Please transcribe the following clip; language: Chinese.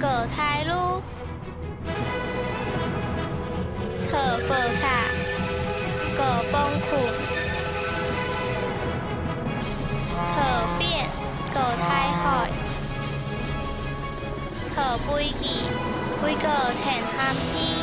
过太鲁侧腹叉。过崩裤，侧变，过胎海找飞机，飞过天寒天。